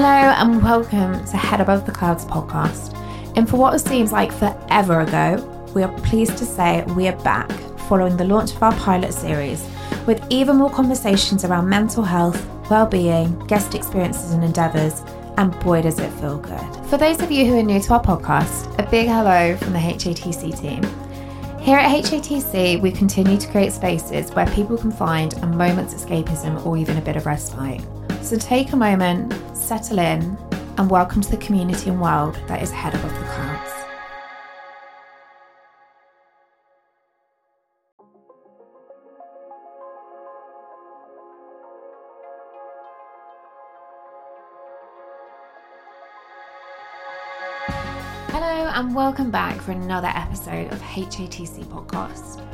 Hello, and welcome to Head Above the Clouds podcast. And for what seems like forever ago, we are pleased to say we are back following the launch of our pilot series with even more conversations around mental health, well-being, guest experiences and endeavours, and boy does it feel good. For those of you who are new to our podcast, a big hello from the HATC team. Here at HATC, we continue to create spaces where people can find a moment's escapism or even a bit of respite. So take a moment, settle in, and welcome to the community and world that is head above the clouds. Hello, and welcome back for another episode of HATC Podcast.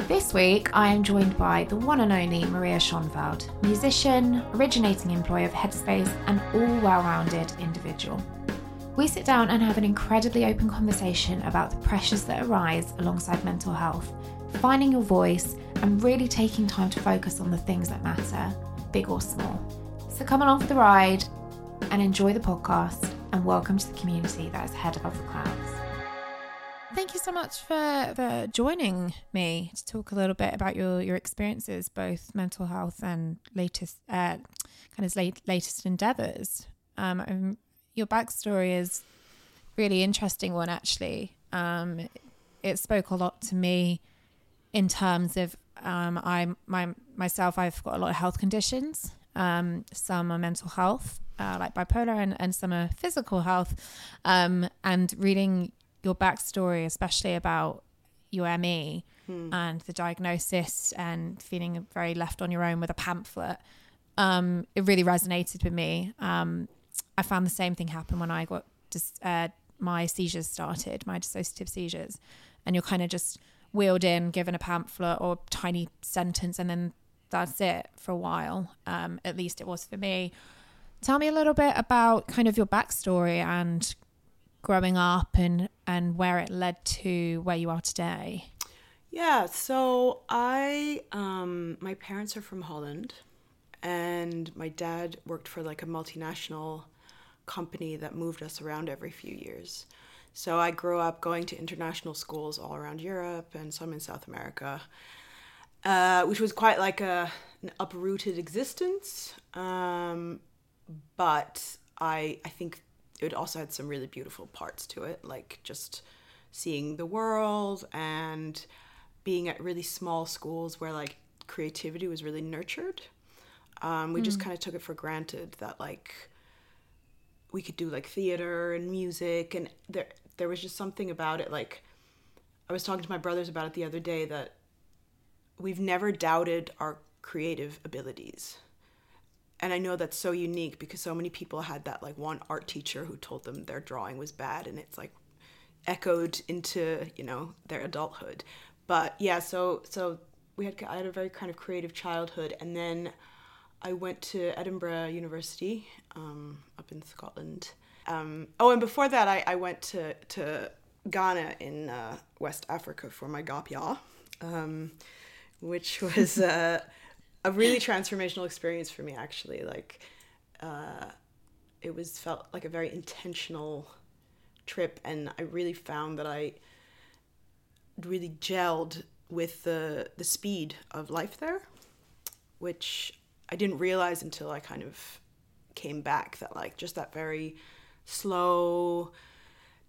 This week, I am joined by the one and only Maria Schonfeld, musician, originating employee of Headspace, and all well rounded individual. We sit down and have an incredibly open conversation about the pressures that arise alongside mental health, finding your voice, and really taking time to focus on the things that matter, big or small. So come along for the ride and enjoy the podcast, and welcome to the community that is head above the clouds. Thank you so much for, for joining me to talk a little bit about your, your experiences, both mental health and latest uh, kind of late, latest endeavors. Um, your backstory is really interesting one, actually. Um, it spoke a lot to me in terms of um, I my myself. I've got a lot of health conditions. Um, some are mental health, uh, like bipolar, and, and some are physical health. Um, and reading your backstory, especially about your ME hmm. and the diagnosis and feeling very left on your own with a pamphlet, um, it really resonated with me. Um, I found the same thing happen when I got just uh, my seizures started, my dissociative seizures, and you're kind of just wheeled in, given a pamphlet or tiny sentence, and then that's it for a while. Um, at least it was for me. Tell me a little bit about kind of your backstory and growing up and and where it led to where you are today. Yeah, so I um my parents are from Holland and my dad worked for like a multinational company that moved us around every few years. So I grew up going to international schools all around Europe and some in South America, uh, which was quite like a, an uprooted existence. Um, but I, I think it also had some really beautiful parts to it, like just seeing the world and being at really small schools where like creativity was really nurtured. Um, we mm. just kind of took it for granted that like we could do like theater and music, and there there was just something about it. Like I was talking to my brothers about it the other day that we've never doubted our creative abilities and I know that's so unique because so many people had that like one art teacher who told them their drawing was bad and it's like echoed into, you know, their adulthood. But yeah, so so we had I had a very kind of creative childhood and then I went to Edinburgh University um, up in Scotland. Um, oh, and before that, I, I went to, to Ghana in uh, West Africa for my gap year, um, which was uh, a really transformational experience for me actually. Like uh, it was felt like a very intentional trip and i really found that i really gelled with the the speed of life there which i didn't realize until i kind of came back that like just that very slow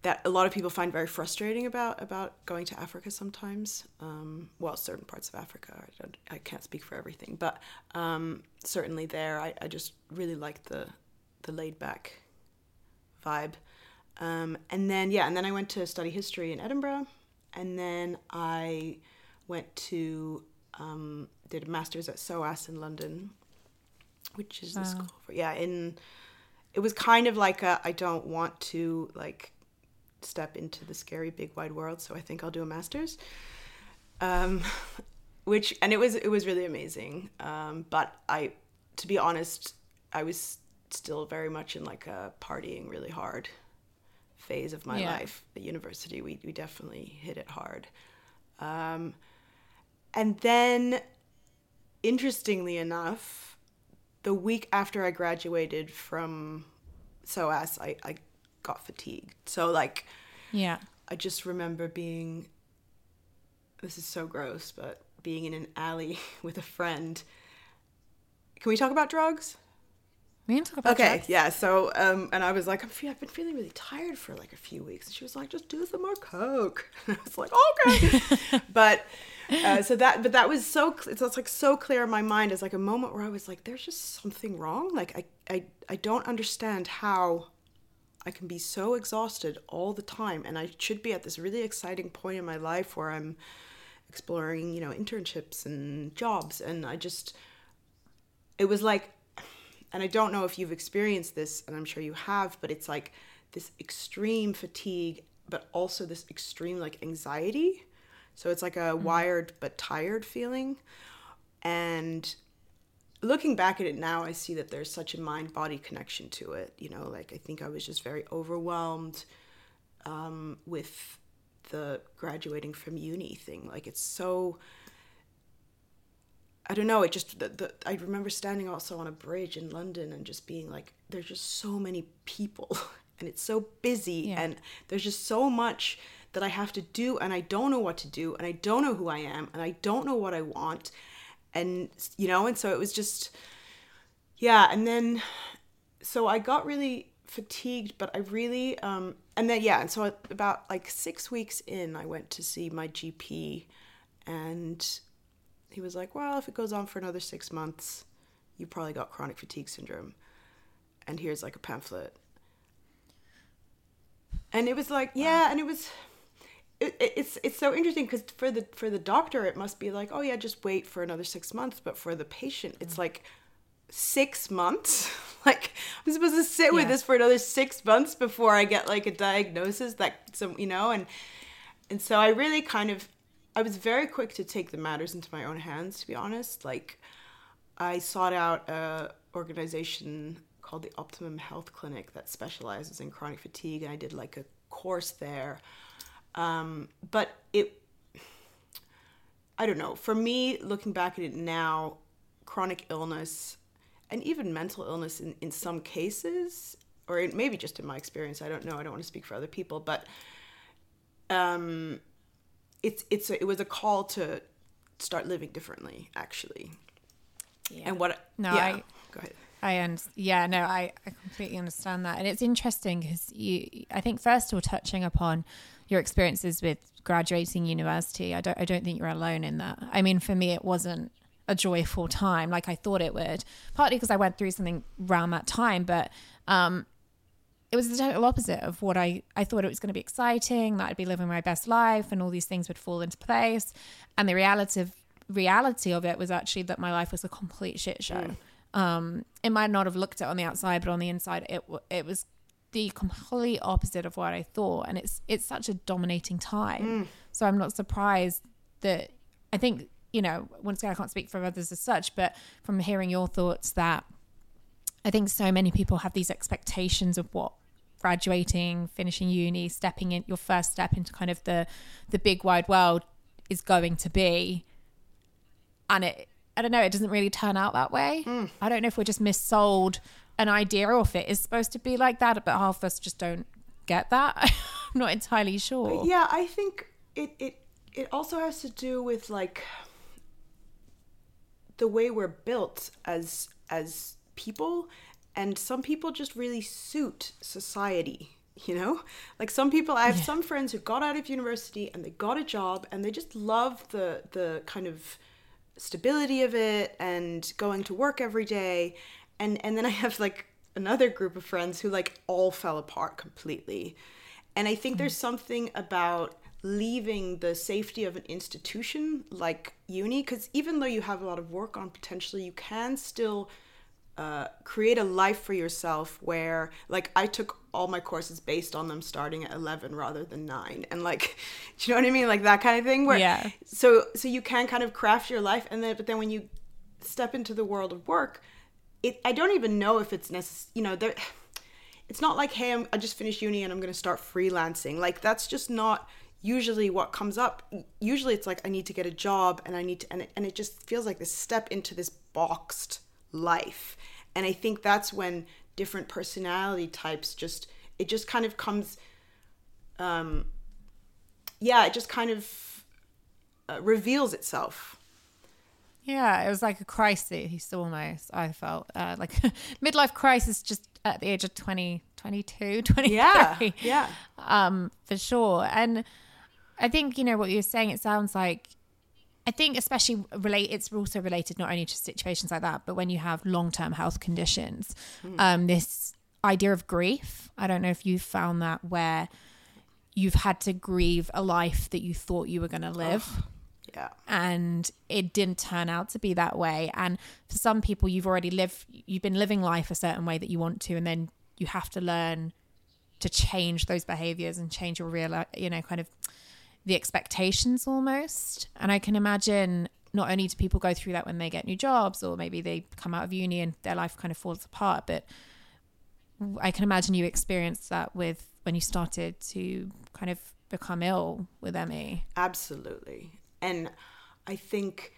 that a lot of people find very frustrating about about going to Africa sometimes. Um, well, certain parts of Africa, I, I can't speak for everything, but um, certainly there, I, I just really like the the laid back vibe. Um, and then yeah, and then I went to study history in Edinburgh, and then I went to um, did a master's at SOAS in London, which is wow. the school for yeah in. It was kind of like I don't want to like step into the scary big wide world. So I think I'll do a master's. Um, which and it was it was really amazing. Um, but I, to be honest, I was still very much in like a partying really hard phase of my yeah. life at university. We we definitely hit it hard. Um, and then, interestingly enough, the week after I graduated from SOAS I, I got fatigued. So like Yeah. I just remember being this is so gross, but being in an alley with a friend. Can we talk about drugs? We can talk about drugs. Okay, drugs. yeah. So, um, and I was like, I'm fe- I've been feeling really tired for like a few weeks. And she was like, just do some more coke. And I was like, okay. but uh, so that, but that was so, it's it's like so clear in my mind It's like a moment where I was like, there's just something wrong. Like I, I, I don't understand how I can be so exhausted all the time, and I should be at this really exciting point in my life where I'm exploring, you know, internships and jobs, and I just, it was like and I don't know if you've experienced this, and I'm sure you have, but it's like this extreme fatigue, but also this extreme like anxiety. So it's like a mm-hmm. wired but tired feeling. And looking back at it now, I see that there's such a mind body connection to it. You know, like I think I was just very overwhelmed um, with the graduating from uni thing. Like it's so I don't know. It just the, the I remember standing also on a bridge in London and just being like, there's just so many people, and it's so busy, Yeah. and there's just so much that I have to do, and I don't know what to do, and I don't know who I am, and I don't know what I want, and you know, and so it was just, yeah, and then, so I got really fatigued, but I really, um, and then yeah, and so about like six weeks in, I went to see my GP, and he was like, Well, if it goes on for another six months, you probably got chronic fatigue syndrome. And here's like a pamphlet. And it was like, yeah, and it was. It, it- it's it's so interesting because for the for the doctor it must be like oh yeah just wait for another six months. But for the patient it's mm. like six months. Like i'm supposed to sit with this for another six months before i get like a diagnosis that some you know and and so I really kind of I was very quick to take the matters into my own hands to be honest. Like I sought out a organization called the Optimum Health Clinic that specializes in chronic fatigue and I did like a course there um, but it I don't know. For me looking back at it now chronic illness and even mental illness in, in some cases or it, maybe just in my experience I don't know I don't want to speak for other people but um it's it's a, it was a call to start living differently actually. Yeah. and what No, yeah I- go ahead. I and yeah, no, I, I completely understand that, and it's interesting because you, I think first of all, touching upon your experiences with graduating university, I don't, I don't think you're alone in that. I mean, for me, it wasn't a joyful time like I thought it would, partly because I went through something around that time, but um, it was the total opposite of what I, I thought it was going to be exciting, that I'd be living my best life and all these things would fall into place. And the reality of reality of it was actually that my life was a complete shit show. Um, it might not have looked it on the outside, but on the inside, it it was the complete opposite of what I thought. And it's it's such a dominating time. Mm. So I'm not surprised that I think you know once again I can't speak for others as such, but from hearing your thoughts that I think so many people have these expectations of what graduating, finishing uni, stepping in your first step into kind of the the big wide world is going to be. And it I don't know, it doesn't really turn out that way. Mm. I don't know if we're just missold an idea of it is supposed to be like that, but half of us just don't get that. I'm not entirely sure. yeah I think it it it also has to do with like the way we're built as as people and some people just really suit society you know like some people i have some friends who got out of university and they got a job and they just love the the kind of stability of it and going to work every day and and then i have like another group of friends who like all fell apart completely. And i think there's something about leaving the safety of an institution like uni because even though you have a lot of work on potentially you can still uh, create a life for yourself where like i took all my courses based on them starting at 11 rather than 9 and like do you know what i mean? Like that kind of thing where Yeah. so so you can kind of craft your life and then but then when you step into the world of work it i don't even know if it's necessary you know there it's not like hey I'm, i just finished uni and i'm going to start freelancing. Like that's just not usually what comes up. Usually it's like i need to get a job and i need to and it, and it just feels like this step into this boxed life. And i think that's when different personality types just it just kind of comes um yeah it just kind of uh, reveals itself Yeah, it was like a crisis almost, I felt. Uh, like midlife crisis just at the age of 20, 22, 23. yeah yeah um, for sure. And I think you know what you're saying. It sounds like I think especially relate. It's also related not only to situations like that, but when you have long term health conditions, um, this idea of grief. I don't know if you found that where you've had to grieve a life that you thought you were going to live yeah. And it didn't turn out to be that way. And for some people you've already lived you've been living life a certain way that you want to and then you have to learn to change those behaviors and change your real you know kind of the expectations almost. And i can imagine not only do people go through that when they get new jobs or maybe they come out of uni and their life kind of falls apart but i can imagine you experienced that with when you started to kind of become ill with me Absolutely. And I think,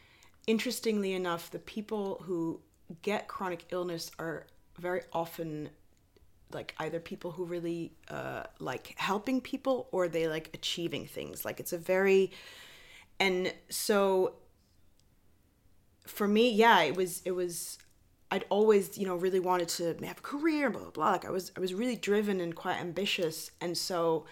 interestingly enough, the people who get chronic illness are very often like either people who really uh, like helping people or they like achieving things. Like it's a very, and so for me, yeah, it was, it was, I'd always, you know, really wanted to have a career, blah, blah, blah. Like I was, I was really driven and quite ambitious. And so,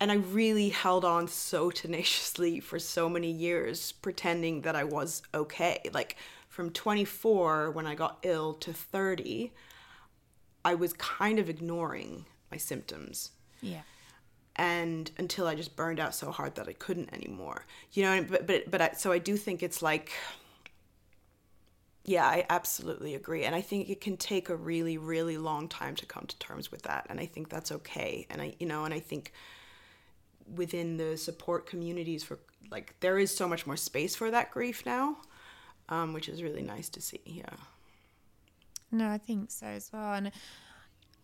and I really held on so tenaciously for so many years, pretending that I was okay. Like from 24, when I got ill, to 30, I was kind of ignoring my symptoms. yeah And until I just burned out so hard that I couldn't anymore. You know, but, but, but I, so I do think it's like, yeah, I absolutely agree. And I think it can take a really, really long time to come to terms with that. And I think that's okay. And I, you know, and I think within the support communities for like there is so much more space for that grief now um, which is really nice to see yeah No, I think so as well, and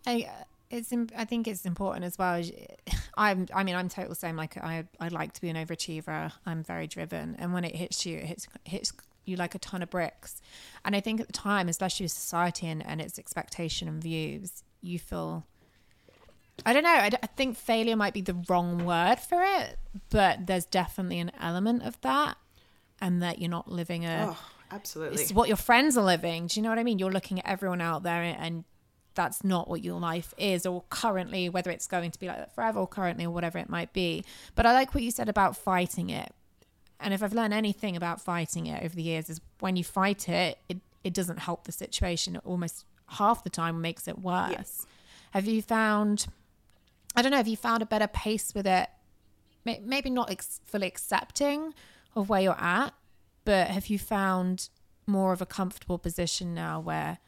I it's im- I think it's important as well. I'm I mean I'm total same. Like I I like to be an overachiever. I'm very driven, and when it hits you, it hits hits you like a ton of bricks. And I think at the time, especially with society and, and its expectation and views, you feel. I don't know. I, d- I think failure might be the wrong word for it, but there's definitely an element of that, and that you're not living a oh absolutely it's what your friends are living. Do you know what I mean? You're looking at everyone out there and that's not what your life is or currently whether it's going to be like that forever or currently or whatever it might be. But I like what you said about fighting it. And if I've learned anything about fighting it over the years is when you fight it, it, it doesn't help the situation. It almost half the time makes it worse. Have you found I don't know, have you found a better pace with it? Maybe not ex- fully accepting of where you're at, but have you found more of a comfortable position now where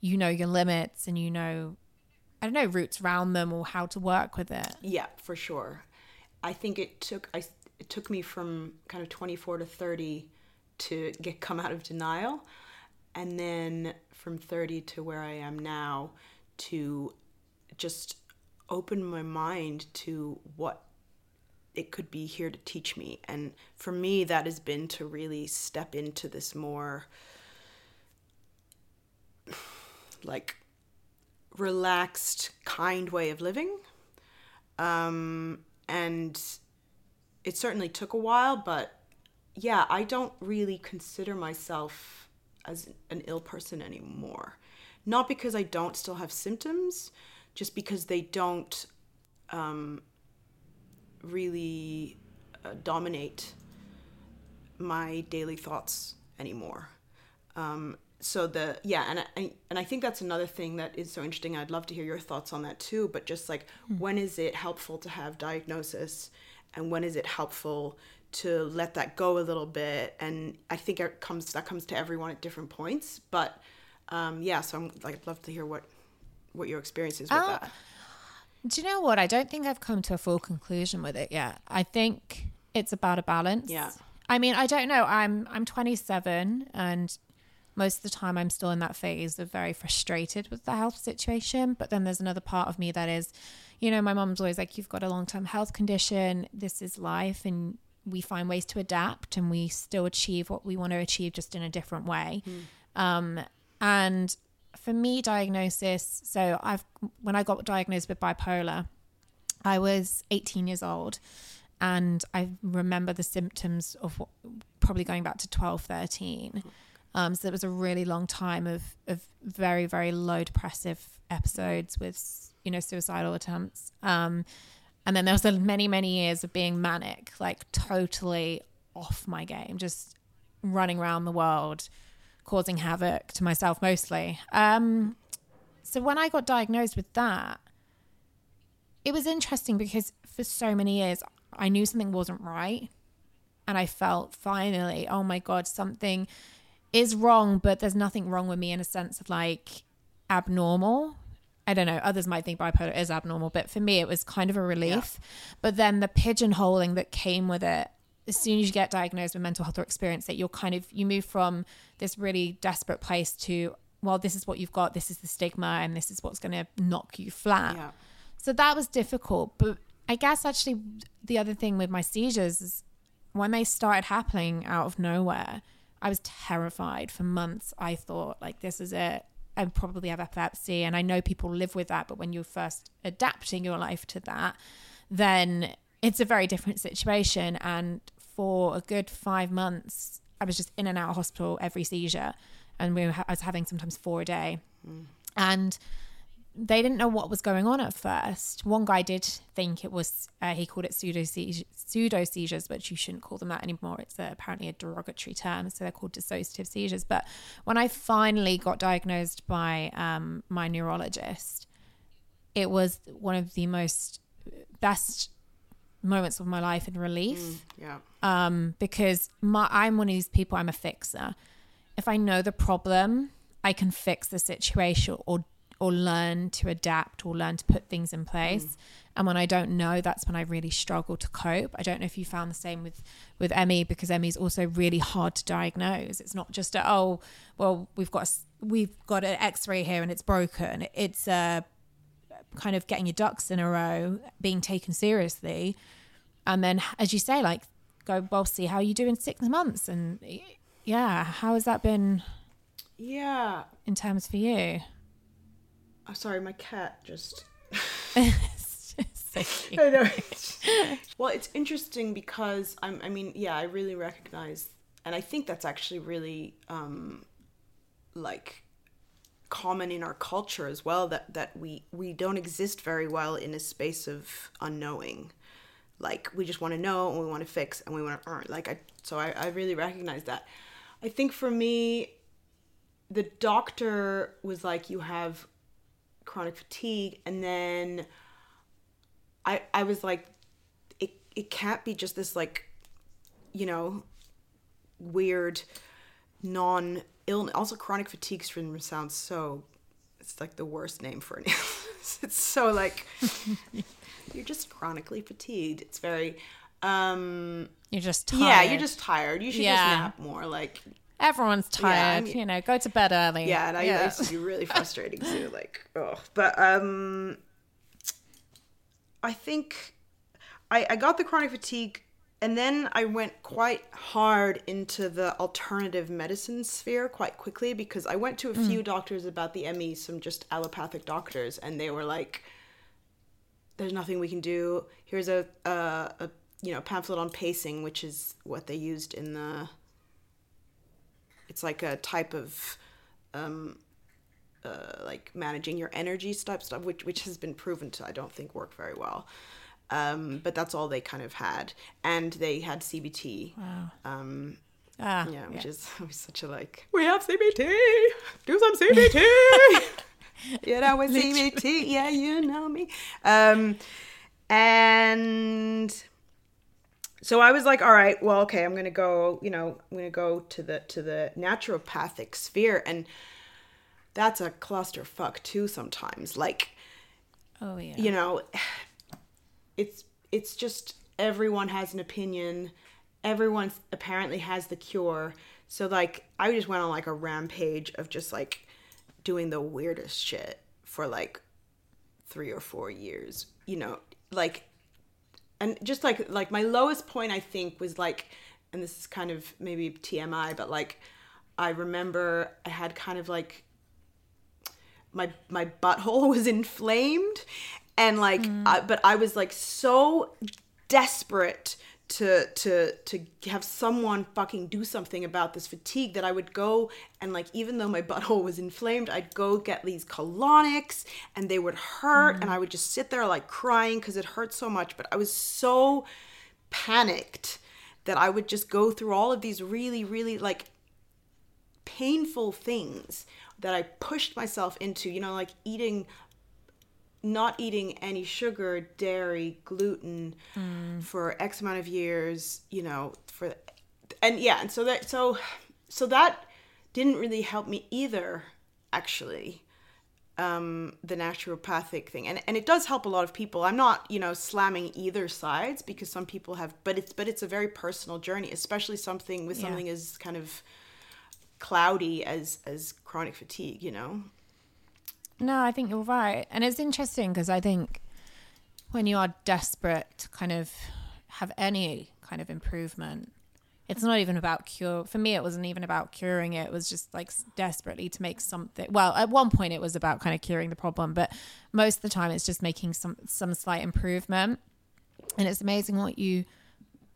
you know your limits and you know I don't know routes around them or how to work with it? yeah for sure i think it took i it took me from kind of 24 to 30 to get come out of denial and then from 30 to where i am now to just open my mind to what it could be here to teach me. And for me that has been to really step into this more like relaxed kind way of living. Um and it certainly took a while but yeah i don't really consider myself as an ill person anymore. Not because i don't still have symptoms just because they don't um, really uh, dominate my daily thoughts anymore. Um, so the yeah and I, and I think that's another thing that is so interesting. I'd love to hear your thoughts on that too but just like when is it helpful to have diagnosis and when is it helpful to let that go a little bit? And i think it comes that comes to everyone at different points but um, yeah so i'm like i'd love to hear what what your experience is with Oh, that Do you know what? I don't think I've come to a full conclusion with it yet. I think it's about a balance. Yeah. I mean, I don't know. I'm I'm 27 and most of the time I'm still in that phase of very frustrated with the health situation, but then there's another part of me that is, you know, my mom's always like you've got a long-term health condition, this is life and we find ways to adapt and we still achieve what we want to achieve just in a different way. Um and for me, diagnosis. So I've when I got diagnosed with bipolar, I was 18 years old, and I remember the symptoms of what, probably going back to 12, 13. Um, so it was a really long time of of very very low depressive episodes with you know suicidal attempts. Um, and then there was many many years of being manic, like totally off my game, just running around the world, causing havoc to myself mostly. Um, so when I got diagnosed with that, it was interesting because for so many years I knew something wasn't right. And I felt finally, oh my God, something is wrong, but there's nothing wrong with me in a sense of like abnormal. I don't know, others might think bipolar is abnormal, but for me, it was kind of a relief. Yeah. But then the pigeonholing that came with it, as soon as you get diagnosed with mental health or experience it, you're kind of, you move from this really desperate place to, well, this is what you've got, this is the stigma, and this is what's going to knock you flat. Yeah. So that was difficult. But I guess actually the other thing with my seizures is when they started happening out of nowhere, I was terrified for months. I thought, like, this is it. I probably have epilepsy. And I know people live with that. But when you're first adapting your life to that, then it's a very different situation. And for a good five months, I was just in and out of hospital every seizure. And we were, I was having sometimes four a day. Mm. And they didn't know what was going on at first. One guy did think it was, uh, he called it pseudo, pseudo seizures, but you shouldn't call them that anymore. It's a, apparently a derogatory term. So they're called dissociative seizures. But when I finally got diagnosed by um, my neurologist, it was one of the most best moments of my life in relief. Mm, yeah. Um, because my, I'm one of these people, I'm a fixer. If I know the problem, I can fix the situation or or learn to adapt or learn to put things in place. Mm. And when I don't know, that's when I really struggle to cope. I don't know if you found the same with with ME because ME's also really hard to diagnose. It's not just a, oh, well, we've got a, we've got an X-ray here and it's broken. It's a kind of getting your ducks in a row, being taken seriously, and then as you say, like go well, see how you do in six months, and yeah, how has that been? Yeah, in terms for you. Oh, sorry, my cat just. I know. well, it's interesting because I'm. I mean, yeah, I really recognize, and I think that's actually really, um, like, common in our culture as well. That that we we don't exist very well in a space of unknowing. Like we just want to know and we want to fix and we want to earn. Like I, so I, I really recognize that. I think for me, the doctor was like, you have chronic fatigue and then I I was like it it can't be just this like you know weird non illness also chronic fatigue syndrome sounds so it's like the worst name for an illness it's so like you're just chronically fatigued it's very um you're just tired. yeah you're just tired you should yeah. just nap more like Everyone's tired. Yeah, you know, go to bed early. Yeah, and I, yeah. I used to be really frustrating too. Like, oh, but um, I think I I got the chronic fatigue, and then I went quite hard into the alternative medicine sphere quite quickly because I went to a mm. few doctors about the ME, some just allopathic doctors, and they were like, "There's nothing we can do. Here's a a, a you know pamphlet on pacing, which is what they used in the." it's like a type of um, uh, like managing your energy type stuff, which which has been proven to I don't think work very well. Um, but that's all they kind of had, and they had CBT. Wow. Um, ah, yeah, which yeah. is such a like we have CBT. Do some CBT. you know with CBT, yeah, you know me. Um, and so I was like, all right, well, okay, I'm gonna go, you know, I'm gonna go to the to the naturopathic sphere, and that's a clusterfuck too sometimes. Like, oh yeah, you know, it's it's just everyone has an opinion, everyone apparently has the cure. So like, I just went on like a rampage of just like doing the weirdest shit for like three or four years. You know, like and just like like my lowest point i think was like and this is kind of maybe tmi but like i remember i had kind of like my my butthole was inflamed and like mm. I, but I was like so desperate to to to have someone fucking do something about this fatigue that I would go and like even though my butthole was inflamed I'd go get these colonics and they would hurt and I would just sit there like crying cuz it hurt so much. But I was so panicked that I would just go through all of these really really like painful things that I pushed myself into, you know, like eating not eating any sugar, dairy, gluten for X amount of years, you know, for and yeah, and so that so so that didn't really help me either, actually. Um, the naturopathic thing, and and it does help a lot of people. I'm not, you know, slamming either sides because some people have, but it's but it's a very personal journey, especially something with Yeah. something as kind of cloudy as as chronic fatigue, you know. No, I think you're right. And it's interesting because I think when you are desperate to kind of have any kind of improvement, it's not even about cure. For me, it wasn't even about curing it. It was just like desperately to make something. Well, at one point, it was about kind of curing the problem, but most of the time, it's just making some some slight improvement. And it's amazing what you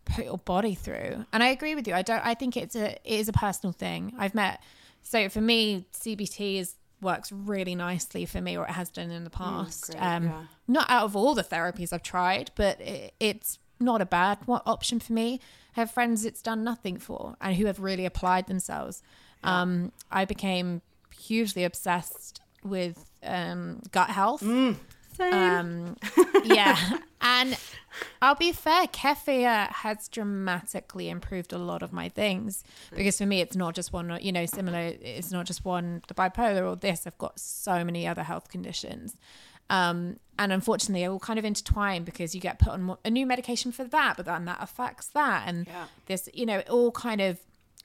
put your body through. And I agree with you. I don't. I think it's a it is a personal thing. I've met. So for me, CBT is works really nicely for me, or it has done in the past. great, um, yeah. Not out of all the therapies I've tried, but it, it's not a bad option for me. I have friends it's done nothing for, and who have really applied themselves. Um, I became hugely obsessed with um, gut health. Um, yeah. And I'll be fair, kefir has dramatically improved a lot of my things because for me, it's not just one, you know, similar, it's not just one, the bipolar or this. I've got so many other health conditions. Um, and unfortunately, they all kind of intertwine because you get put on a new medication for that, but then that affects that. And Yeah. this, you know, it all kind of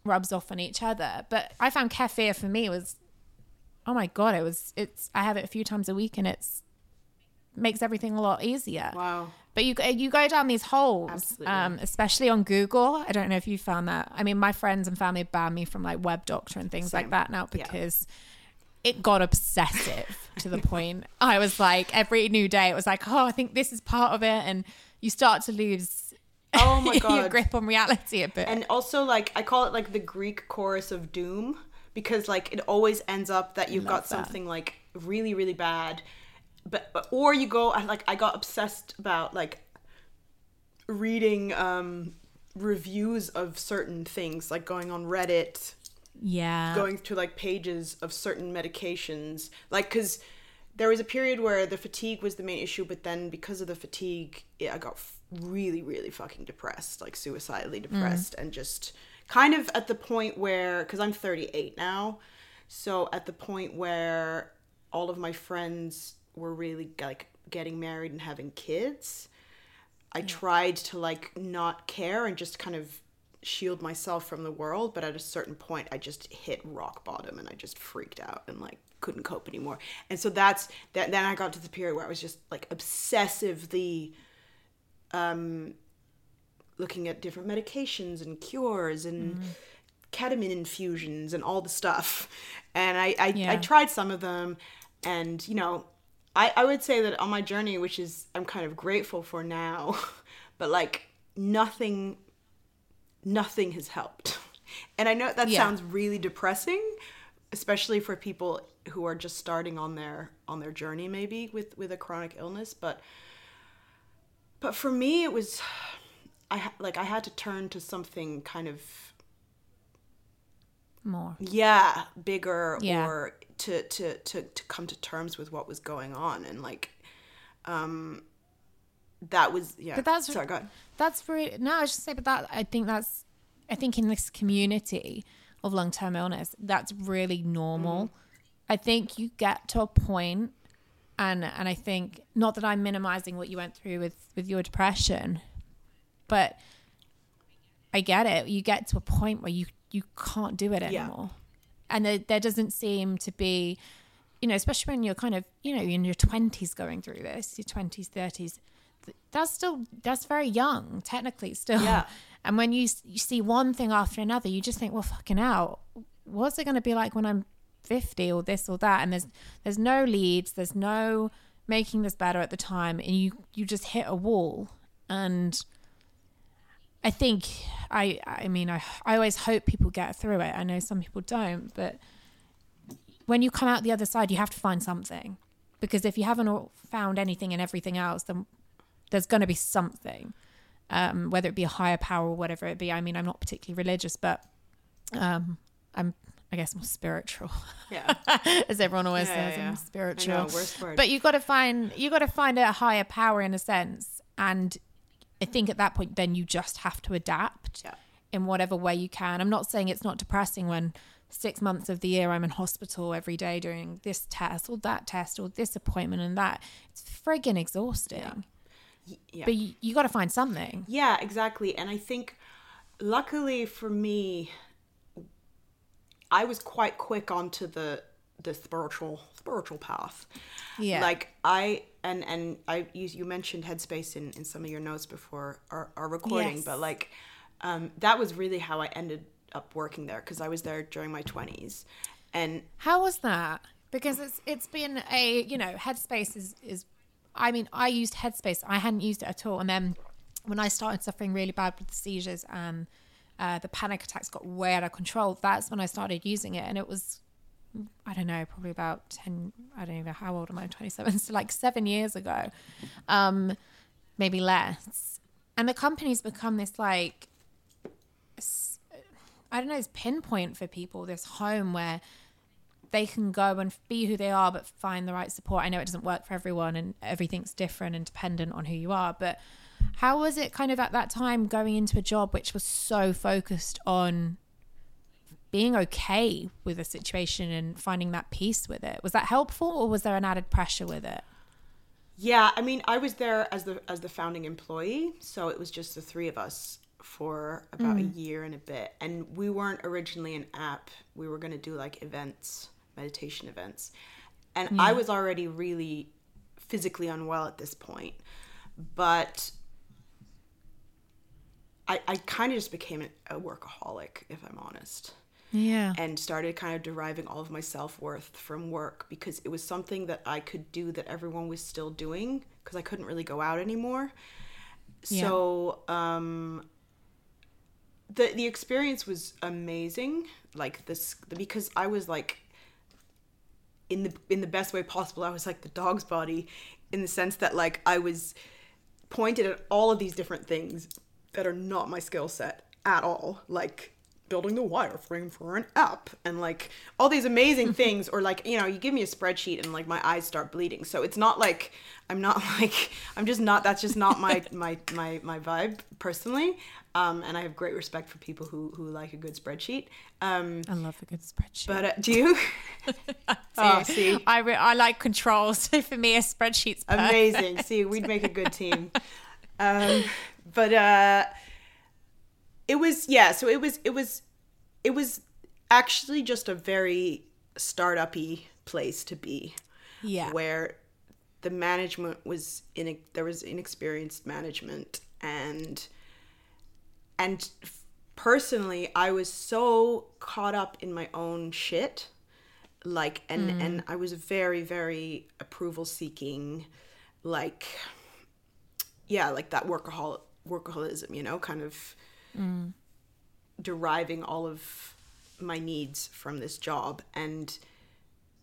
rubs off on each other. But I found kefir for me was, oh my God, it was, it's, I have it a few times a week and it's, makes everything a lot easier. Wow. But you you go down these holes, um, especially on Google. I don't know if you found that. I mean, my friends and family banned me from like Web Doctor and things like that now Yeah. because it got obsessive to the point I was like every new day it was like, oh, I think this is part of it, and you start to lose Oh my god your grip on reality a bit. and also like I call it like the Greek chorus of doom because like it always ends up that you've got that. something like really really bad but or you go I like I got obsessed about like reading um reviews of certain things like going on Reddit yeah, going to like pages of certain medications. Like because there was a period where the fatigue was the main issue but then because of the fatigue it, i got f- really really fucking depressed like suicidally depressed and just kind of at the point where because i'm 38 now so at the point where all of my friends were really like getting married and having kids I tried to like not care and just kind of shield myself from the world, but at a certain point I just hit rock bottom and I just freaked out and like couldn't cope anymore. And so that's that then I got to the period where I was just like obsessively um looking at different medications and cures and ketamine infusions and all the stuff. And I I, I tried some of them and you know I, I would say that on my journey which is i'm kind of grateful for now but like nothing nothing has helped and i know that Yeah. sounds really depressing especially for people who are just starting on their on their journey maybe with with a chronic illness but but for me it was i like i had to turn to something kind of more. yeah bigger Yeah. or to, to to to come to terms with what was going on and like um that was yeah But that's- sorry go ahead. That's really no. I was just say, but that I think that's I think in this community of long term illness, that's really normal. Mm-hmm. I think you get to a point, and and I think not that I'm minimizing what you went through with with your depression, but I get it. You get to a point where you you can't do it Yeah. anymore, and there, there doesn't seem to be, you know, especially when you're kind of you know in your twenties going through this, your twenties, thirties. That's still that's very young, technically still. Yeah. And when you you see one thing after another, you just think, well, fucking out. What's it going to be like when I'm 50 or this or that and there's there's no leads there's no making this better at the time and you you just hit a wall and I think I I mean I I always hope people get through it. I know some people don't, but when you come out the other side, you have to find something. Because if you haven't found anything and everything else, then there's going to be something, um, whether it be a higher power or whatever it be. I mean, I'm not particularly religious, but um, I'm, I guess, more spiritual. Yeah. As everyone always Yeah, says, yeah, yeah. I'm spiritual. Know, worst word. But you've got to find You've got to find a higher power in a sense, and I think at that point, then you just have to adapt Yeah. in whatever way you can. I'm not saying it's not depressing when six months of the year I'm in hospital every day doing this test or that test or this appointment and that. It's friggin' exhausting. yeah. But you, you got to find something. Yeah, exactly. And I think, luckily for me, I was quite quick onto the the spiritual spiritual path. Yeah. Like I and and I you, you mentioned Headspace in in some of your notes before our, our recording, Yes. but like um, that was really how I ended up working there because I was there during my twenties, and How was that? Because it's it's been a you know Headspace is is I mean I used Headspace I hadn't used it at all and then when I started suffering really bad with the seizures and uh, the panic attacks got way out of control that's when I started using it and it was I don't know probably about 10 I don't even know how old am I 27 so like 7 years ago um maybe less and the company's become this like I don't know, this pinpoint for people, this home where they can go and be who they are, but find the right support. I know it doesn't work for everyone and everything's different and dependent on who you are, but how was it kind of at that time going into a job which was so focused on being okay with the situation and finding that peace with it? Was that helpful or was there an added pressure with it? Yeah, I mean, I was there as the as the founding employee, so it was just the three of us for about a mm. year and a bit. And we weren't originally an app. We were going to do like events, meditation events. And I was already really physically unwell at this point. But I I kind of just became a workaholic, if I'm honest Yeah. and started kind of deriving all of my self-worth from work because it was something that I could do that everyone was still doing because I couldn't really go out anymore. Yeah. So um the the experience was amazing like this because I was like in the in the best way possible I was like the dog's body in the sense that like I was pointed at all of these different things that are not my skill set at all like building the wireframe for an app. And like all these amazing things or like you know you give me a spreadsheet and like my eyes start bleeding. So it's not like i'm not like i'm just not that's just not my my my, my vibe personally. Um, and i have great respect for people who who like a good spreadsheet. Um, I love a good spreadsheet. but uh, do you? Oh, see. I, re- I like control. So for me, a spreadsheet's perfect. amazing see we'd make a good team. Um but uh it was yeah so it was it was it was actually just a very startup-y place to be Yeah. where the management was in there was inexperienced management and and personally i was so caught up in my own shit like and mm. and i was very very approval seeking like yeah like that workahol workaholism you know kind of deriving all of my needs from this job and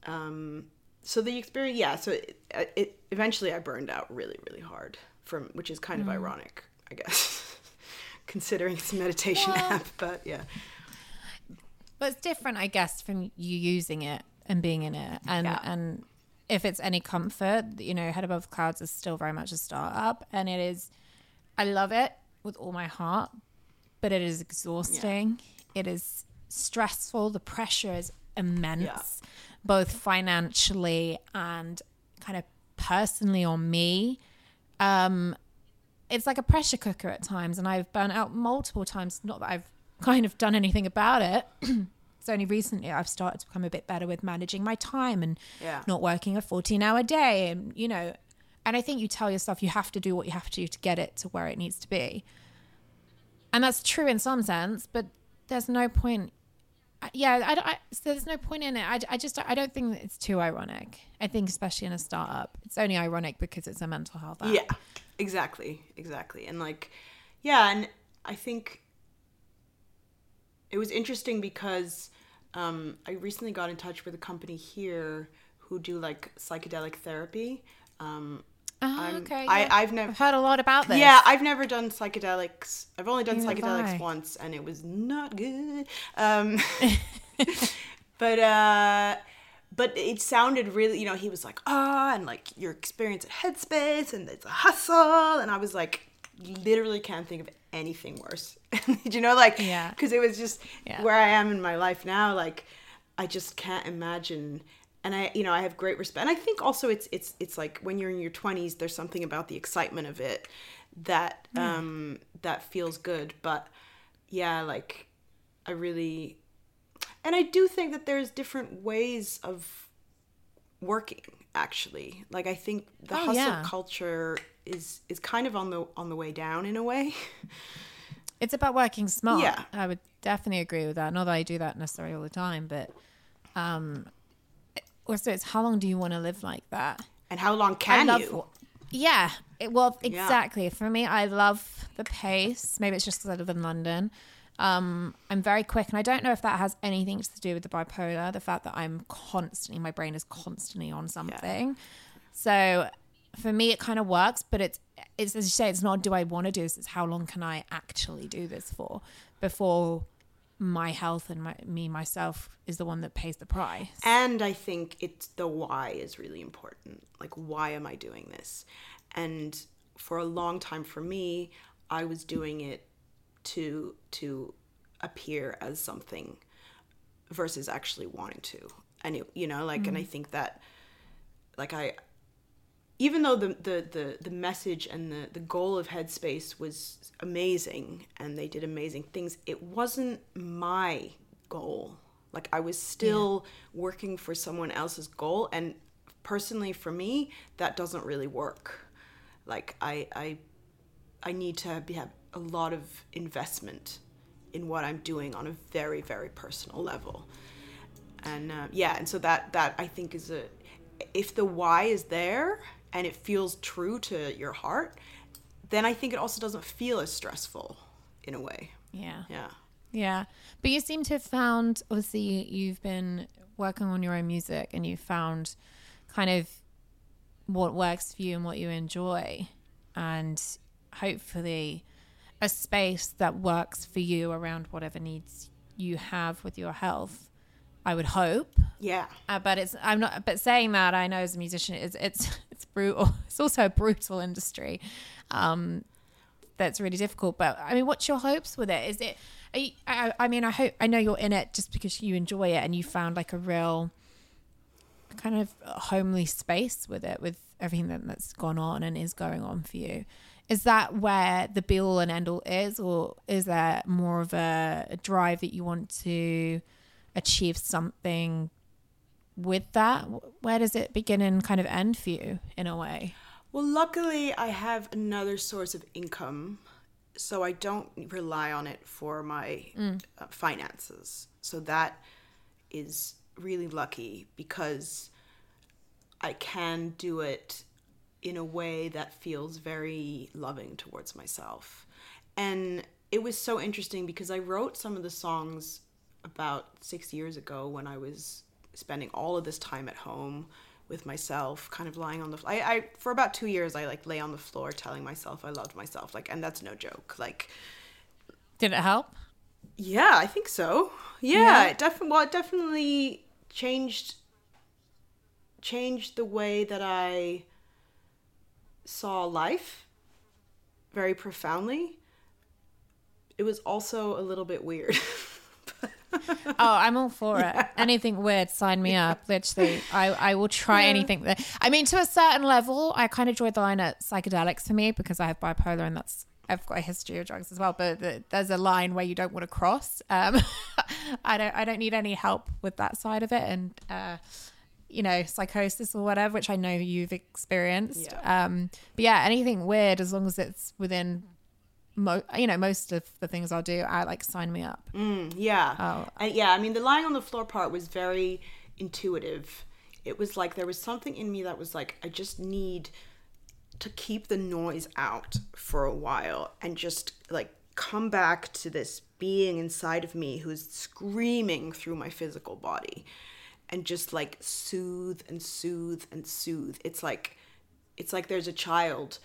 um so the experience yeah so it, it eventually i burned out really really hard from which is kind of ironic i guess considering it's a meditation Well- app but yeah But it's different, I guess, from you using it and being in it. And Yeah. and if it's any comfort, you know, Head Above Clouds is still very much a startup, and it is. I love it with all my heart, but it is exhausting. It is stressful. The pressure is immense, both financially and kind of personally on me. Um, it's like a pressure cooker at times, and I've burnt out multiple times. Not that I've kind of done anything about it. it's only recently I've started to become a bit better with managing my time and Yeah. not working a 14 hour day. And, you know, and I think you tell yourself you have to do what you have to do to get it to where it needs to be. And that's true in some sense, but there's no point yeah, I, I, so there's no point in it. I, I just I don't think it's too ironic. I think especially in a startup, it's only ironic because it's a mental health app. Yeah, exactly, exactly. And like, yeah, and I think it was interesting because um, I recently got in touch with a company here who do like psychedelic therapy. Um, Oh, okay. I, yeah. I've never. I've heard a lot about this. Yeah, I've never done psychedelics. I've only done Neither psychedelics once, and it was not good. Um, but uh, but it sounded really, you know, he was like, ah, and like your experience at Headspace, and it's a hustle, and I was like, literally can't think of anything worse. you know, like, Yeah. because it was just Yeah. where I am in my life now, like, I just can't imagine. And I, you know, I have great respect. And I think also it's it's it's like when you're in your 20s, there's something about the excitement of it that um that feels good. But yeah, like I really and I do think that there's different ways of working actually. Like I think the Oh, hustle yeah. culture is is kind of on the on the way down in a way. It's about working smart. Yeah. I would definitely agree with that. Not that I do that necessarily all the time, but um also it's how long do you want to live like that? And how long I can love you? Yeah. It, well, exactly. For me, I love the pace. Maybe it's just because I live in London. Um, I'm very quick, and I don't know if that has anything to do with the bipolar. The fact that I'm constantly, my brain is constantly on something. So for me, it kind of works, but it's it's as you say, it's not do I want to do this. It's how long can I actually do this for before my health and my, me myself is the one that pays the price. And I think it's the why is really important. Like, why am I doing this? And for a long time for me, I was doing it to to appear as something versus actually wanting to. And it, you know, like, and I mm. think that, like, I, even though the the the, the message and the the goal of Headspace was amazing and they did amazing things, it wasn't my goal. Like I was still working for someone else's goal, and personally for me, that doesn't really work. Like I I I need to be, have a lot of investment in what I'm doing on a very very personal level and uh, yeah and so that that i think is a if the why is there and it feels true to your heart then i think it also doesn't feel as stressful in a way Yeah. yeah Yeah. But you seem to have found, obviously, you've been working on your own music and you found kind of what works for you and what you enjoy. And hopefully, a space that works for you around whatever needs you have with your health. I would hope. yeah Uh, but it's I'm not. But saying that, I know as a musician, it's it's it's brutal. It's also a brutal industry. Um, that's really difficult. But I mean, what's your hopes with it? Is it? You, I, I mean, I hope I know you're in it just because you enjoy it and you found like a real kind of homely space with it, with everything that, that's gone on and is going on for you. Is that where the be all and end all is, or is there more of a, a drive that you want to achieve something with that? Where does it begin and kind of end for you in a way? well luckily i have another source of income so i don't rely on it for my uh, finances so that is really lucky because I can do it in a way that feels very loving towards myself. And it was so interesting because I wrote some of the songs about six years ago when I was spending all of this time at home with myself, kind of lying on the. I, I for about two years I like lay on the floor telling myself I loved myself, like, and that's no joke. Like, Did it help? yeah, I think so. Yeah, Yeah. it definitely. Well, it definitely changed changed the way that I saw life very profoundly. It was also a little bit weird. Oh, I'm all for it. Anything weird, sign me up. Literally, I, I will try anything. That, I mean, to a certain level, I kind of enjoyed the line at psychedelics for me because I have bipolar and that's I've got a history of drugs as well. But the, there's a line where you don't want to cross. Um, I don't I don't need any help with that side of it, and uh, you know, psychosis or whatever, which I know you've experienced. Yeah. Um, but yeah, anything weird as long as it's within mo- you know most of the things I'll do I like sign me up. Mm, yeah. Oh. And yeah, I mean, the lying on the floor part was very intuitive. It was like there was something in me that was like, I just need to keep the noise out for a while and just like come back to this being inside of me who's screaming through my physical body and just like soothe and soothe and soothe. It's like it's like there's a child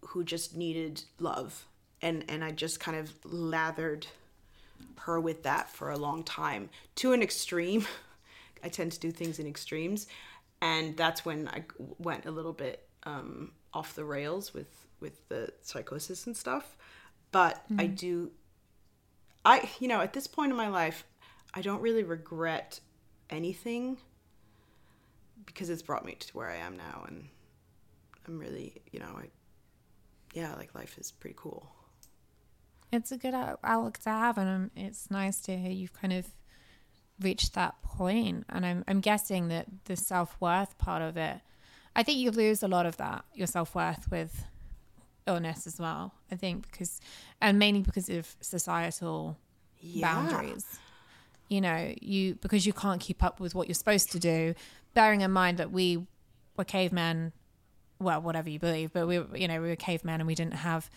who just needed love and and I just kind of lathered her with that for a long time to an extreme. I tend to do things in extremes, and that's when I went a little bit um, off the rails with with the psychosis and stuff. But I do, I you know at this point in my life, I don't really regret anything because it's brought me to where I am now, and I'm really you know I yeah like life is pretty cool. It's a good outlook to have, and it's nice to hear you've kind of reached that point. And I'm I'm guessing that the self worth part of it, I think you lose a lot of that your self worth with illness as well. I think because, and mainly because of societal Yeah. boundaries. You know, you because you can't keep up with what you're supposed to do. Bearing in mind that we were cavemen, well, whatever you believe, but we, were- you know, we were cavemen and we didn't have,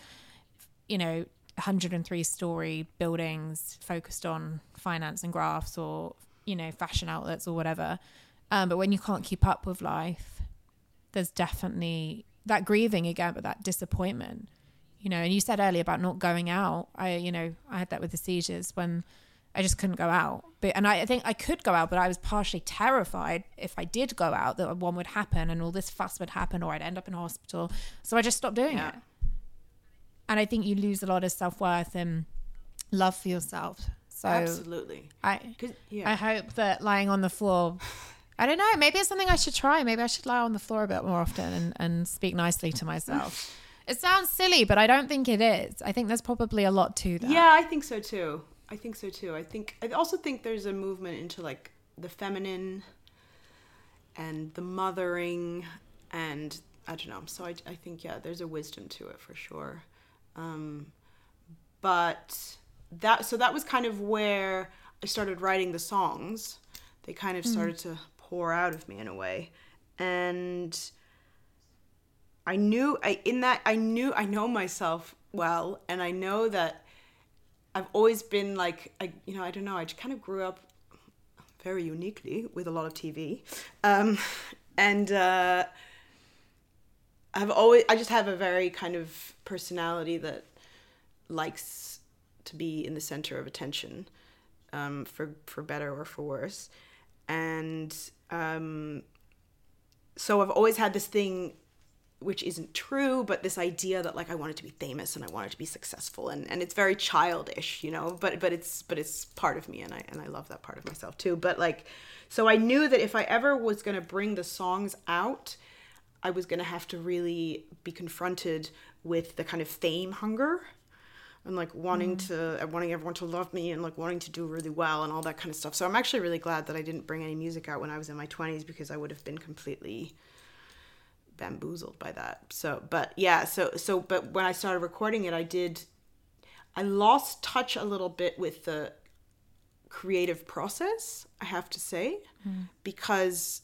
you know, 103 story buildings focused on finance and graphs or you know fashion outlets or whatever. Um, but when you can't keep up with life, there's definitely that grieving again, but that disappointment you know. And you said earlier about not going out. I you know i had that with the seizures when i just couldn't go out. But and I, I think i could go out but i was partially terrified if i did go out that one would happen and all this fuss would happen or i'd end up in hospital. So i just stopped doing Yeah. it and i think you lose a lot of self-worth and love for yourself so Absolutely. i yeah. i hope that lying on the floor I don't know. Maybe it's something I should try. Maybe I should lie on the floor a bit more often and, and speak nicely to myself. It sounds silly, but I don't think it is. I think there's probably a lot to that. Yeah, I think so too. I think so too. I think I also think there's a movement into like the feminine and the mothering and I don't know. So I, I think yeah, there's a wisdom to it for sure. Um, but that so that was kind of where I started writing the songs. They kind of started to pour out of me in a way, and I knew I in that I knew I know myself well, and I know that I've always been like I you know I don't know I just kind of grew up very uniquely with a lot of TV, um, and uh, I've always I just have a very kind of personality that likes to be in the center of attention, um, for for better or for worse, and um, so I've always had this thing which isn't true, but this idea that like I wanted to be famous and I wanted to be successful and, and it's very childish, you know, but but it's but it's part of me and I and I love that part of myself too. But like so I knew that if I ever was gonna bring the songs out, I was gonna have to really be confronted with the kind of fame hunger and like wanting to uh, wanting everyone to love me and like wanting to do really well and all that kind of stuff. So I'm actually really glad that I didn't bring any music out when I was in my 20s because I would have been completely bamboozled by that. So, but yeah, so so but when I started recording it, I did I lost touch a little bit with the creative process, I have to say, because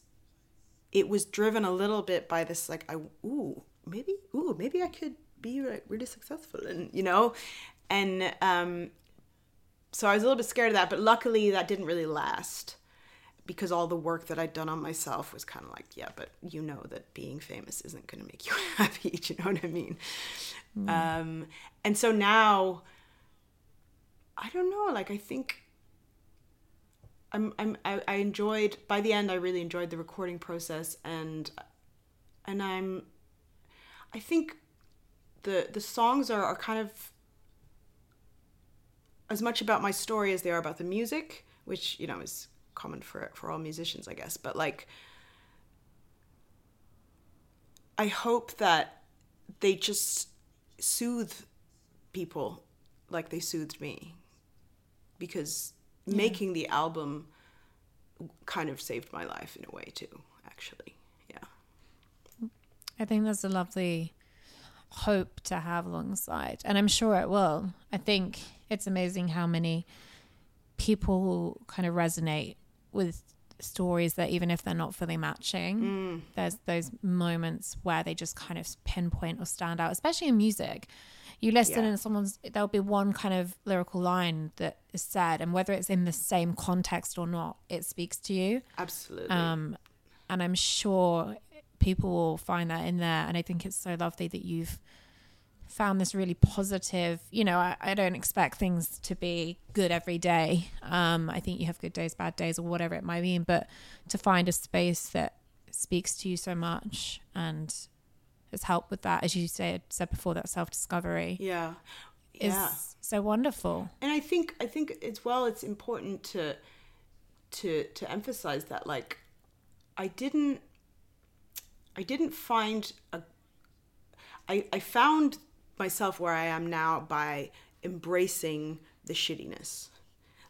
it was driven a little bit by this like I ooh, maybe ooh, maybe I could be like really successful and you know, and um so I was a little bit scared of that, but luckily that didn't really last because all the work that I'd done on myself was kind of like, yeah, but you know that being famous isn't going to make you happy. Do you know what I mean? Um, and so now, I don't know. Like I think I'm, I'm, I, I enjoyed. By the end, I really enjoyed the recording process, and and I'm, I think, the the songs are are kind of as much about my story as they are about the music, which you know is common for for all musicians, I guess. But like, I hope that they just soothe people like they soothed me, because making the album kind of saved my life in a way too. Actually, yeah. I think that's a lovely hope to have alongside. And I'm sure it will. I think it's amazing how many people kind of resonate with stories that even if they're not fully matching, Mm. there's those moments where they just kind of pinpoint or stand out, especially in music. You listen Yeah. and someone's there'll be one kind of lyrical line that is said, and whether it's in the same context or not, it speaks to you. Absolutely. Um, and I'm sure people will find that in there. And I think it's so lovely that you've found this really positive. You know, I, I don't expect things to be good every day. Um, I think you have good days, bad days, or whatever it might mean. But to find a space that speaks to you so much and has helped with that, as you said said before, that self discovery yeah. is Yeah. so wonderful. and I think I think as well it's important to to to emphasize that like I didn't I didn't find a I I found myself where I am now by embracing the shittiness.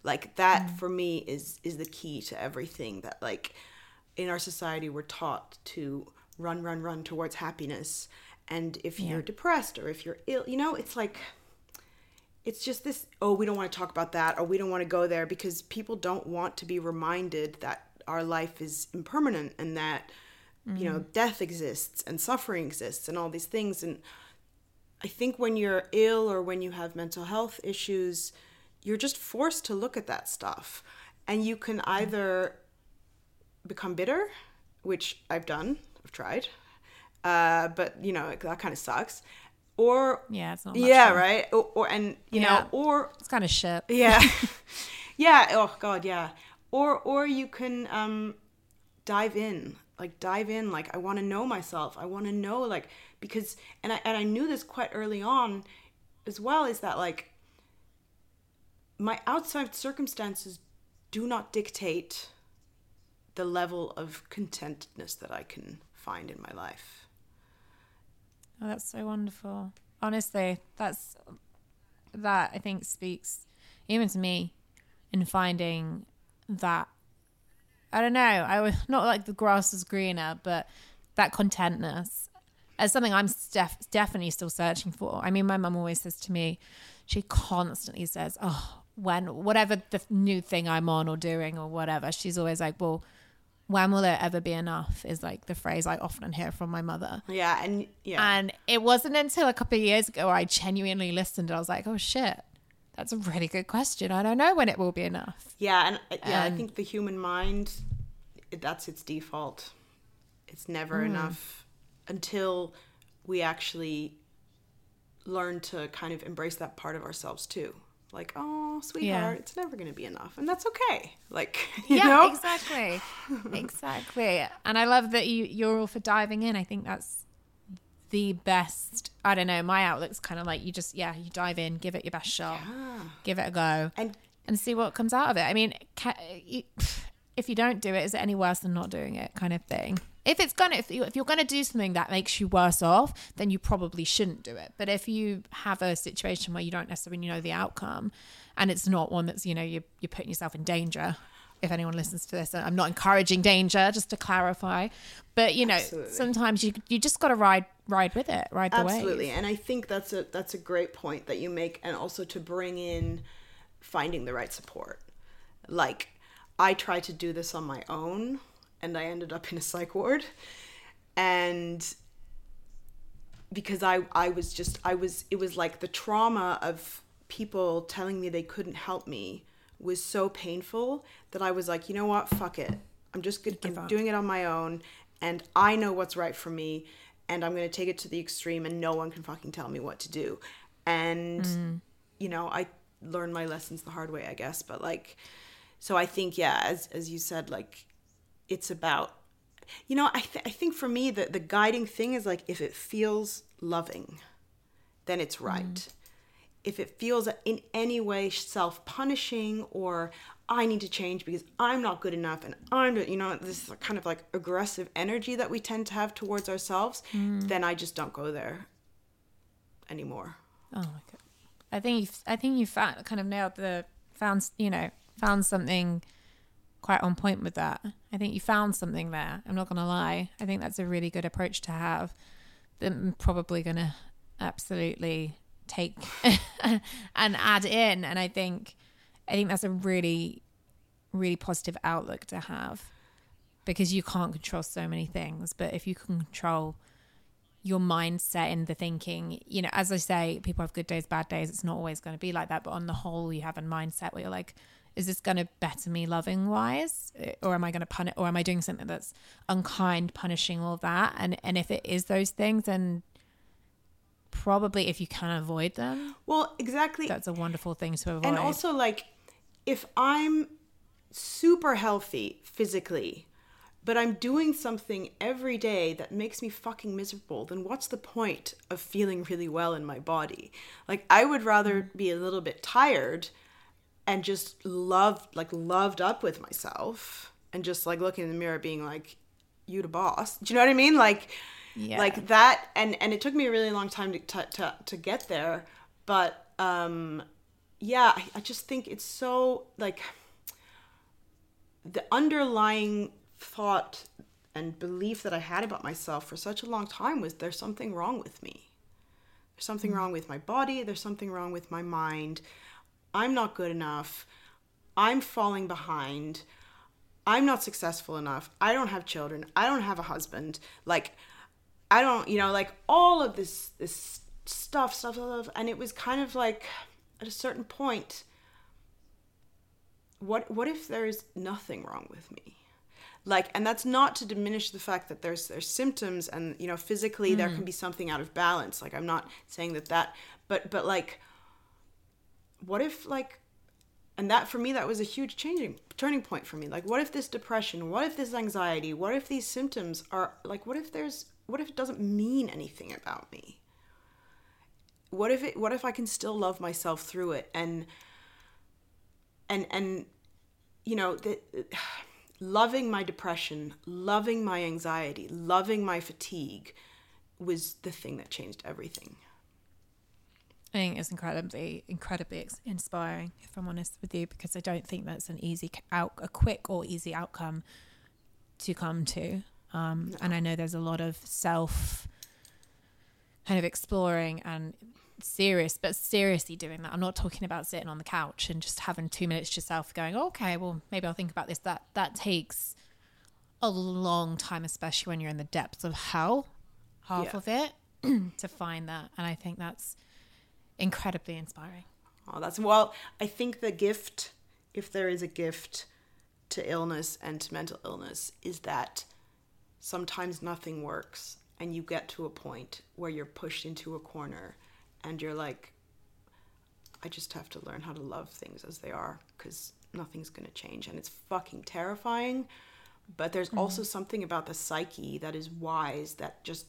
Like that mm. for me is is the key to everything that like in our society we're taught to run run run towards happiness. And if you're depressed or if you're ill you know it's like it's just this oh we don't want to talk about that or we don't want to go there because people don't want to be reminded that our life is impermanent and that you know mm-hmm. death exists and suffering exists and all these things. And i think when you're ill or when you have mental health issues you're just forced to look at that stuff. And you can either become bitter which i've done i've tried uh, but you know that kind of sucks or Yeah, it's not. Much yeah fun. right or, or and you Yeah. know or It's kind of shit. yeah yeah oh god yeah or or you can um dive in like dive in like i want to know myself i want to know like because and i and i knew this quite early on as well is that like my outside circumstances do not dictate the level of contentedness that i can find in my life Oh, that's so wonderful. Honestly, that's that I think speaks even to me in finding that I don't know, I was not like the grass is greener, but that contentness as something I'm def- definitely still searching for. I mean, my mum always says to me, she constantly says, "Oh, when whatever the new thing I'm on or doing or whatever," she's always like, "Well, when will it ever be enough?" Is like the phrase I often hear from my mother. yeah and yeah And it wasn't until a couple of years ago I genuinely listened. and I was like, oh shit, that's a really good question. I don't know when it will be enough. Yeah, and uh, yeah, I think the human mind that's its default. It's never Hmm. enough until we actually learn to kind of embrace that part of ourselves too. Like, oh, sweetheart, it's never going to be enough, and that's okay. Like, you yeah, know, exactly. exactly. And I love that you, you're all for diving in. I think that's the best. I don't know. My outlook's kind of like you just, yeah, you dive in, give it your best shot, give it a go, and and see what comes out of it. I mean, ca- you, if you don't do it, is it any worse than not doing it? Kind of thing. If it's gonna, if, you, if you're gonna do something that makes you worse off, then you probably shouldn't do it. But if you have a situation where you don't necessarily know the outcome, and it's not one that's you know you're you're putting yourself in danger. If anyone listens to this, I'm not encouraging danger, just to clarify. But you know, Absolutely. sometimes you you just got to ride ride with it, ride the way. absolutely, wave. and I think that's a that's a great point that you make, and also to bring in finding the right support. Like, I tried to do this on my own, and I ended up in a psych ward, and because I I was just I was it was like the trauma of people telling me they couldn't help me was so painful that I was like, you know what, fuck it. I'm just good, I'm up. doing it on my own, and I know what's right for me, and I'm gonna take it to the extreme, and no one can fucking tell me what to do. And you know, I learned my lessons the hard way, I guess. But like, so I think, yeah, as as you said, like, it's about you know, I, th- I think for me, the, the guiding thing is like if it feels loving, then it's mm-hmm. right. If it feels in any way self punishing or I need to change because I'm not good enough and I'm, you know, this kind of like aggressive energy that we tend to have towards ourselves, mm. then I just don't go there anymore. Oh my god! I think you I think you found kind of nailed the found you know found something quite on point with that. I think you found something there. I'm not gonna lie. I think that's a really good approach to have. I'm probably gonna absolutely take and add in. And I think, I think that's a really, really positive outlook to have because you can't control so many things. But if you can control your mindset and the thinking, you know, as I say, people have good days, bad days. It's not always going to be like that. But on the whole, you have a mindset where you're like, is this going to better me loving wise or am i going to punish or am i doing something that's unkind punishing all that? And and if it is those things then probably if you can avoid them well exactly. that's a wonderful thing to avoid. and also like if i'm super healthy physically but i'm doing something every day that makes me fucking miserable then what's the point of feeling really well in my body? Like i would rather be a little bit tired and just loved like loved up with myself and just like looking in the mirror being like you the boss. Do you know what i mean? Like yeah. like that and and it took me a really long time to to to, get there but um yeah I, I just think it's so like the underlying thought and belief that i had about myself for such a long time was there's something wrong with me. There's something mm-hmm. wrong with my body. There's something wrong with my mind I'm not good enough. I'm falling behind. I'm not successful enough. I don't have children. I don't have a husband. Like I don't, you know, like all of this this stuff, stuff, stuff, and it was kind of like at a certain point what what if there's nothing wrong with me? Like and that's not to diminish the fact that there's there's symptoms and you know physically mm. there can be something out of balance. Like I'm not saying that that but but like what if like and that for me that was a huge changing turning point for me. Like what if this depression what if this anxiety what if these symptoms are like what if there's what if it doesn't mean anything about me? What if it what if i can still love myself through it? And and and you know the, loving my depression loving my anxiety loving my fatigue was the thing that changed everything I think it's incredibly, incredibly inspiring. If I'm honest with you, because I don't think that's an easy out, a quick or easy outcome to come to. Um, no. And I know there's a lot of self kind of exploring and serious, but seriously doing that. I'm not talking about sitting on the couch and just having two minutes to yourself, going, oh, "Okay, well, maybe I'll think about this." That that takes a long time, especially when you're in the depths of hell, half yeah. of it, to find that. And I think that's incredibly inspiring. Oh, that's well, I think the gift, if there is a gift to illness and to mental illness, is that sometimes nothing works and you get to a point where you're pushed into a corner and you're like, I just have to learn how to love things as they are because nothing's going to change. And it's fucking terrifying. But there's mm-hmm. also something about the psyche that is wise that just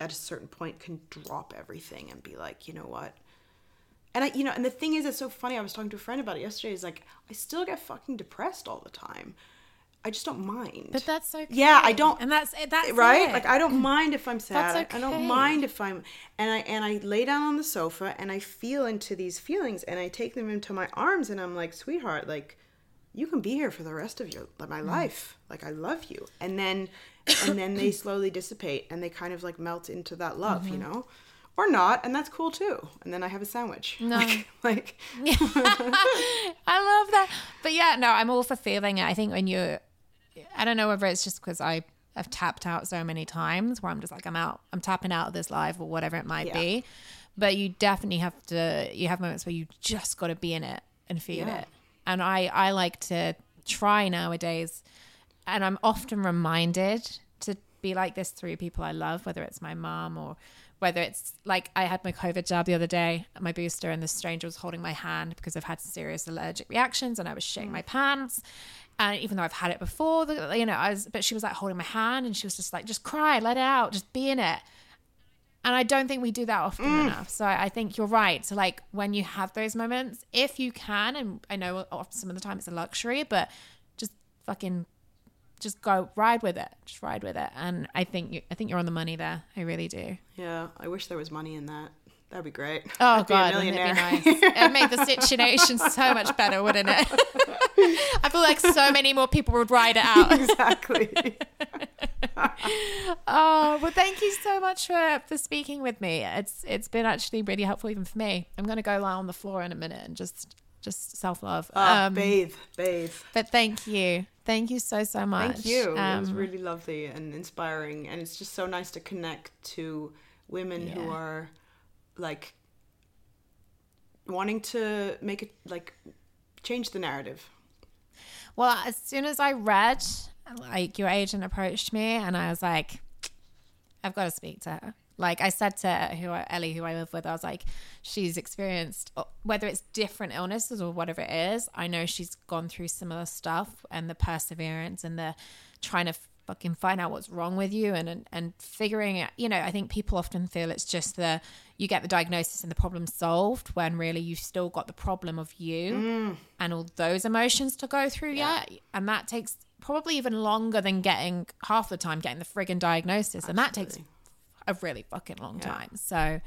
at a certain point can drop everything and be like, you know what? And I, you know, and the thing is, it's so funny. I was talking to a friend about it yesterday. Is like, I still get fucking depressed all the time. I just don't mind. But that's okay. Yeah, I don't. And that's that's right. It. Like I don't mind if I'm sad. Okay. I, I don't mind if I'm and I and I lay down on the sofa and I feel into these feelings and I take them into my arms and I'm like, sweetheart, like you can be here for the rest of your my mm. life. Like I love you. And then and then they slowly dissipate and they kind of like melt into that love, mm-hmm. you know or not, and that's cool too. And then I have a sandwich. No, like, like. I love that. But yeah, no, I'm all for feeling it. I think when you, I don't know whether it's just because I have tapped out so many times where I'm just like I'm out, I'm tapping out of this life or whatever it might yeah. be. But you definitely have to. You have moments where you just got to be in it and feel yeah. it. And I, I like to try nowadays, and I'm often reminded to be like this through people I love, whether it's my mom or whether it's like I had my COVID jab the other day, my booster, and the stranger was holding my hand because I've had serious allergic reactions and I was shitting my pants. And even though I've had it before, you know, I was, but she was like holding my hand and she was just like, just cry, let it out, just be in it. And I don't think we do that often mm. enough. So I think you're right. So, like, when you have those moments, if you can, and I know some of the time it's a luxury, but just fucking just go ride with it just ride with it. And i think you i think you're on the money there. I really do. Yeah i wish there was money in that. That'd be great. Oh I'd god it'd be nice? It'd make the situation so much better wouldn't it? I feel like so many more people would ride it out. Exactly. Oh well, thank you so much for for speaking with me. It's it's been actually really helpful even for me. I'm gonna go lie on the floor in a minute and just just self love. Oh, um, bathe, bathe. But thank you, thank you so so much. Thank you. it was Um, really lovely and inspiring, and it's just so nice to connect to women who are like wanting to make it like change the narrative. Well, as soon as I read, like your agent approached me, and I was like, I've got to speak to her. Like I said to who I, Ellie, who I live with, I was like, she's experienced uh, whether it's different illnesses or whatever it is. I know she's gone through similar stuff, and the perseverance and the trying to fucking find out what's wrong with you and and, and figuring it. You know, I think people often feel it's just the you get the diagnosis and the problem solved when really you've still got the problem of you and all those emotions to go through yet. And that takes probably even longer than getting half the time getting the friggin' diagnosis. And that takes a really fucking long Yeah. time. So,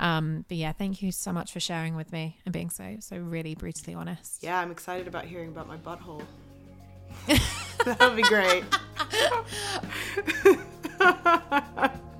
um, but yeah, thank you so much for sharing with me and being so, so really brutally honest. Yeah, I'm excited about hearing about my butthole. that would be great.